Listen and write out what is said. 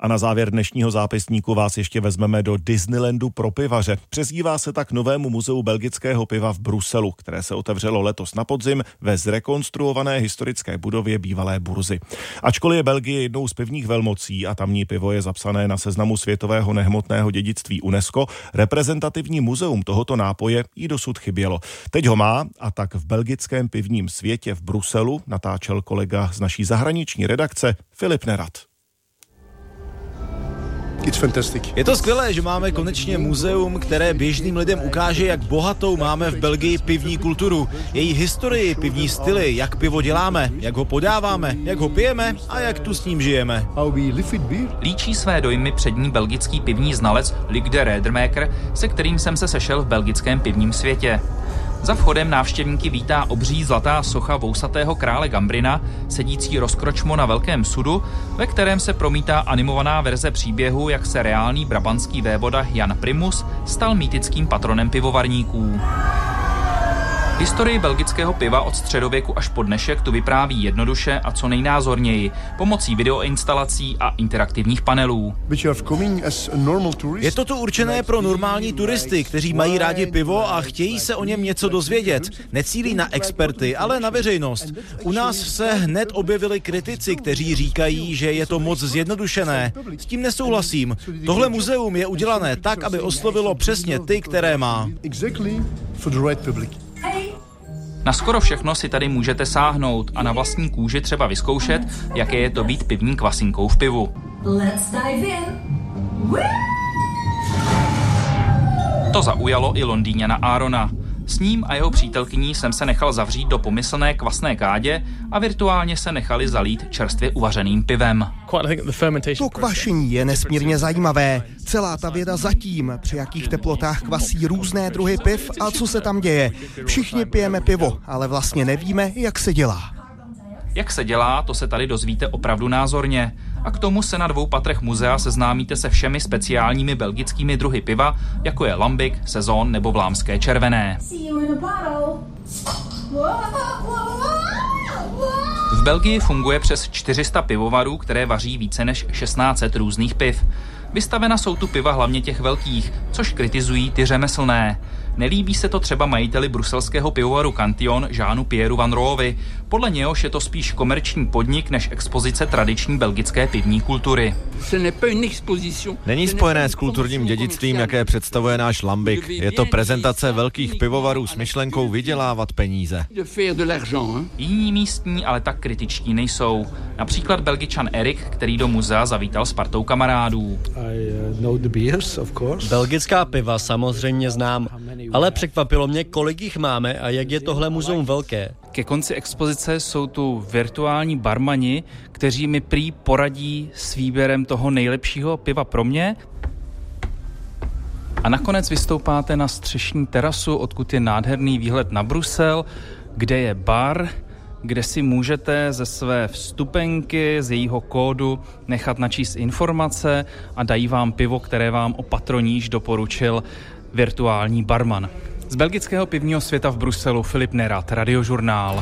A na závěr dnešního zápisníku vás ještě vezmeme do Disneylandu pro pivaře. Přezdívá se tak novému muzeu belgického piva v Bruselu, které se otevřelo letos na podzim ve zrekonstruované historické budově bývalé burzy. Ačkoliv je Belgie jednou z pivních velmocí a tamní pivo je zapsané na seznamu světového nehmotného dědictví UNESCO, reprezentativní muzeum tohoto nápoje jí dosud chybělo. Teď ho má a tak v belgickém pivním světě v Bruselu natáčel kolega z naší zahraniční redakce Filip Nerad. Je to skvělé, že máme konečně muzeum, které běžným lidem ukáže, jak bohatou máme v Belgii pivní kulturu, její historii, pivní styly, jak pivo děláme, jak ho podáváme, jak ho pijeme a jak tu s ním žijeme. Líčí své dojmy přední belgický pivní znalec Luc de Redermaker, se kterým jsem se sešel v belgickém pivním světě. Za vchodem návštěvníky vítá obří zlatá socha vousatého krále Gambrina, sedící rozkročmo na velkém sudu, ve kterém se promítá animovaná verze příběhu, jak se reálný brabantský vévoda Jan Primus stal mýtickým patronem pivovarníků. Historii belgického piva od středověku až po dnešek tu vypráví jednoduše a co nejnázorněji, pomocí videoinstalací a interaktivních panelů. Je to tu určené pro normální turisty, kteří mají rádi pivo a chtějí se o něm něco dozvědět. Necílí na experty, ale na veřejnost. U nás se hned objevili kritici, kteří říkají, že je to moc zjednodušené. S tím nesouhlasím. Tohle muzeum je udělané tak, aby oslovilo přesně ty, které má. Na skoro všechno si tady můžete sáhnout a na vlastní kůži třeba vyzkoušet, jaké je to být pivní kvasinkou v pivu. To zaujalo i Londýňana Arona. S ním a jeho přítelkyní jsem se nechal zavřít do pomyslné kvasné kádě a virtuálně se nechali zalít čerstvě uvařeným pivem. To kvašení je nesmírně zajímavé. Celá ta věda zatím, při jakých teplotách kvasí různé druhy piv a co se tam děje. Všichni pijeme pivo, ale vlastně nevíme, jak se dělá. Jak se dělá, to se tady dozvíte opravdu názorně. A k tomu se na dvou patrech muzea seznámíte se všemi speciálními belgickými druhy piva, jako je Lambik, Sezon nebo Vlámské červené. V Belgii funguje přes 400 pivovarů, které vaří více než 1600 různých piv. Vystavena jsou tu piva hlavně těch velkých, což kritizují ty řemeslné. Nelíbí se to třeba majiteli bruselského pivovaru Cantillon Žánu Pieru Van Roovi. Podle něhož je to spíš komerční podnik než expozice tradiční belgické pivní kultury. Není spojené s kulturním dědictvím, jaké představuje náš Lambik. Je to prezentace velkých pivovarů s myšlenkou vydělávat peníze. Jiní místní ale tak kritičtí nejsou. Například belgičan Erik, který do muzea zavítal s partou kamarádů. Belgická piva samozřejmě znám, ale překvapilo mě, kolik jich máme a jak je tohle muzeum velké. Ke konci expozice jsou tu virtuální barmani, kteří mi prý poradí s výběrem toho nejlepšího piva pro mě. A nakonec vystoupáte na střešní terasu, odkud je nádherný výhled na Brusel, kde je bar, kde si můžete ze své vstupenky, z jejího kódu nechat načíst informace a dají vám pivo, které vám o patroníž doporučil virtuální barman. Z belgického pivního světa v Bruselu Filip Nerat, Radiožurnál.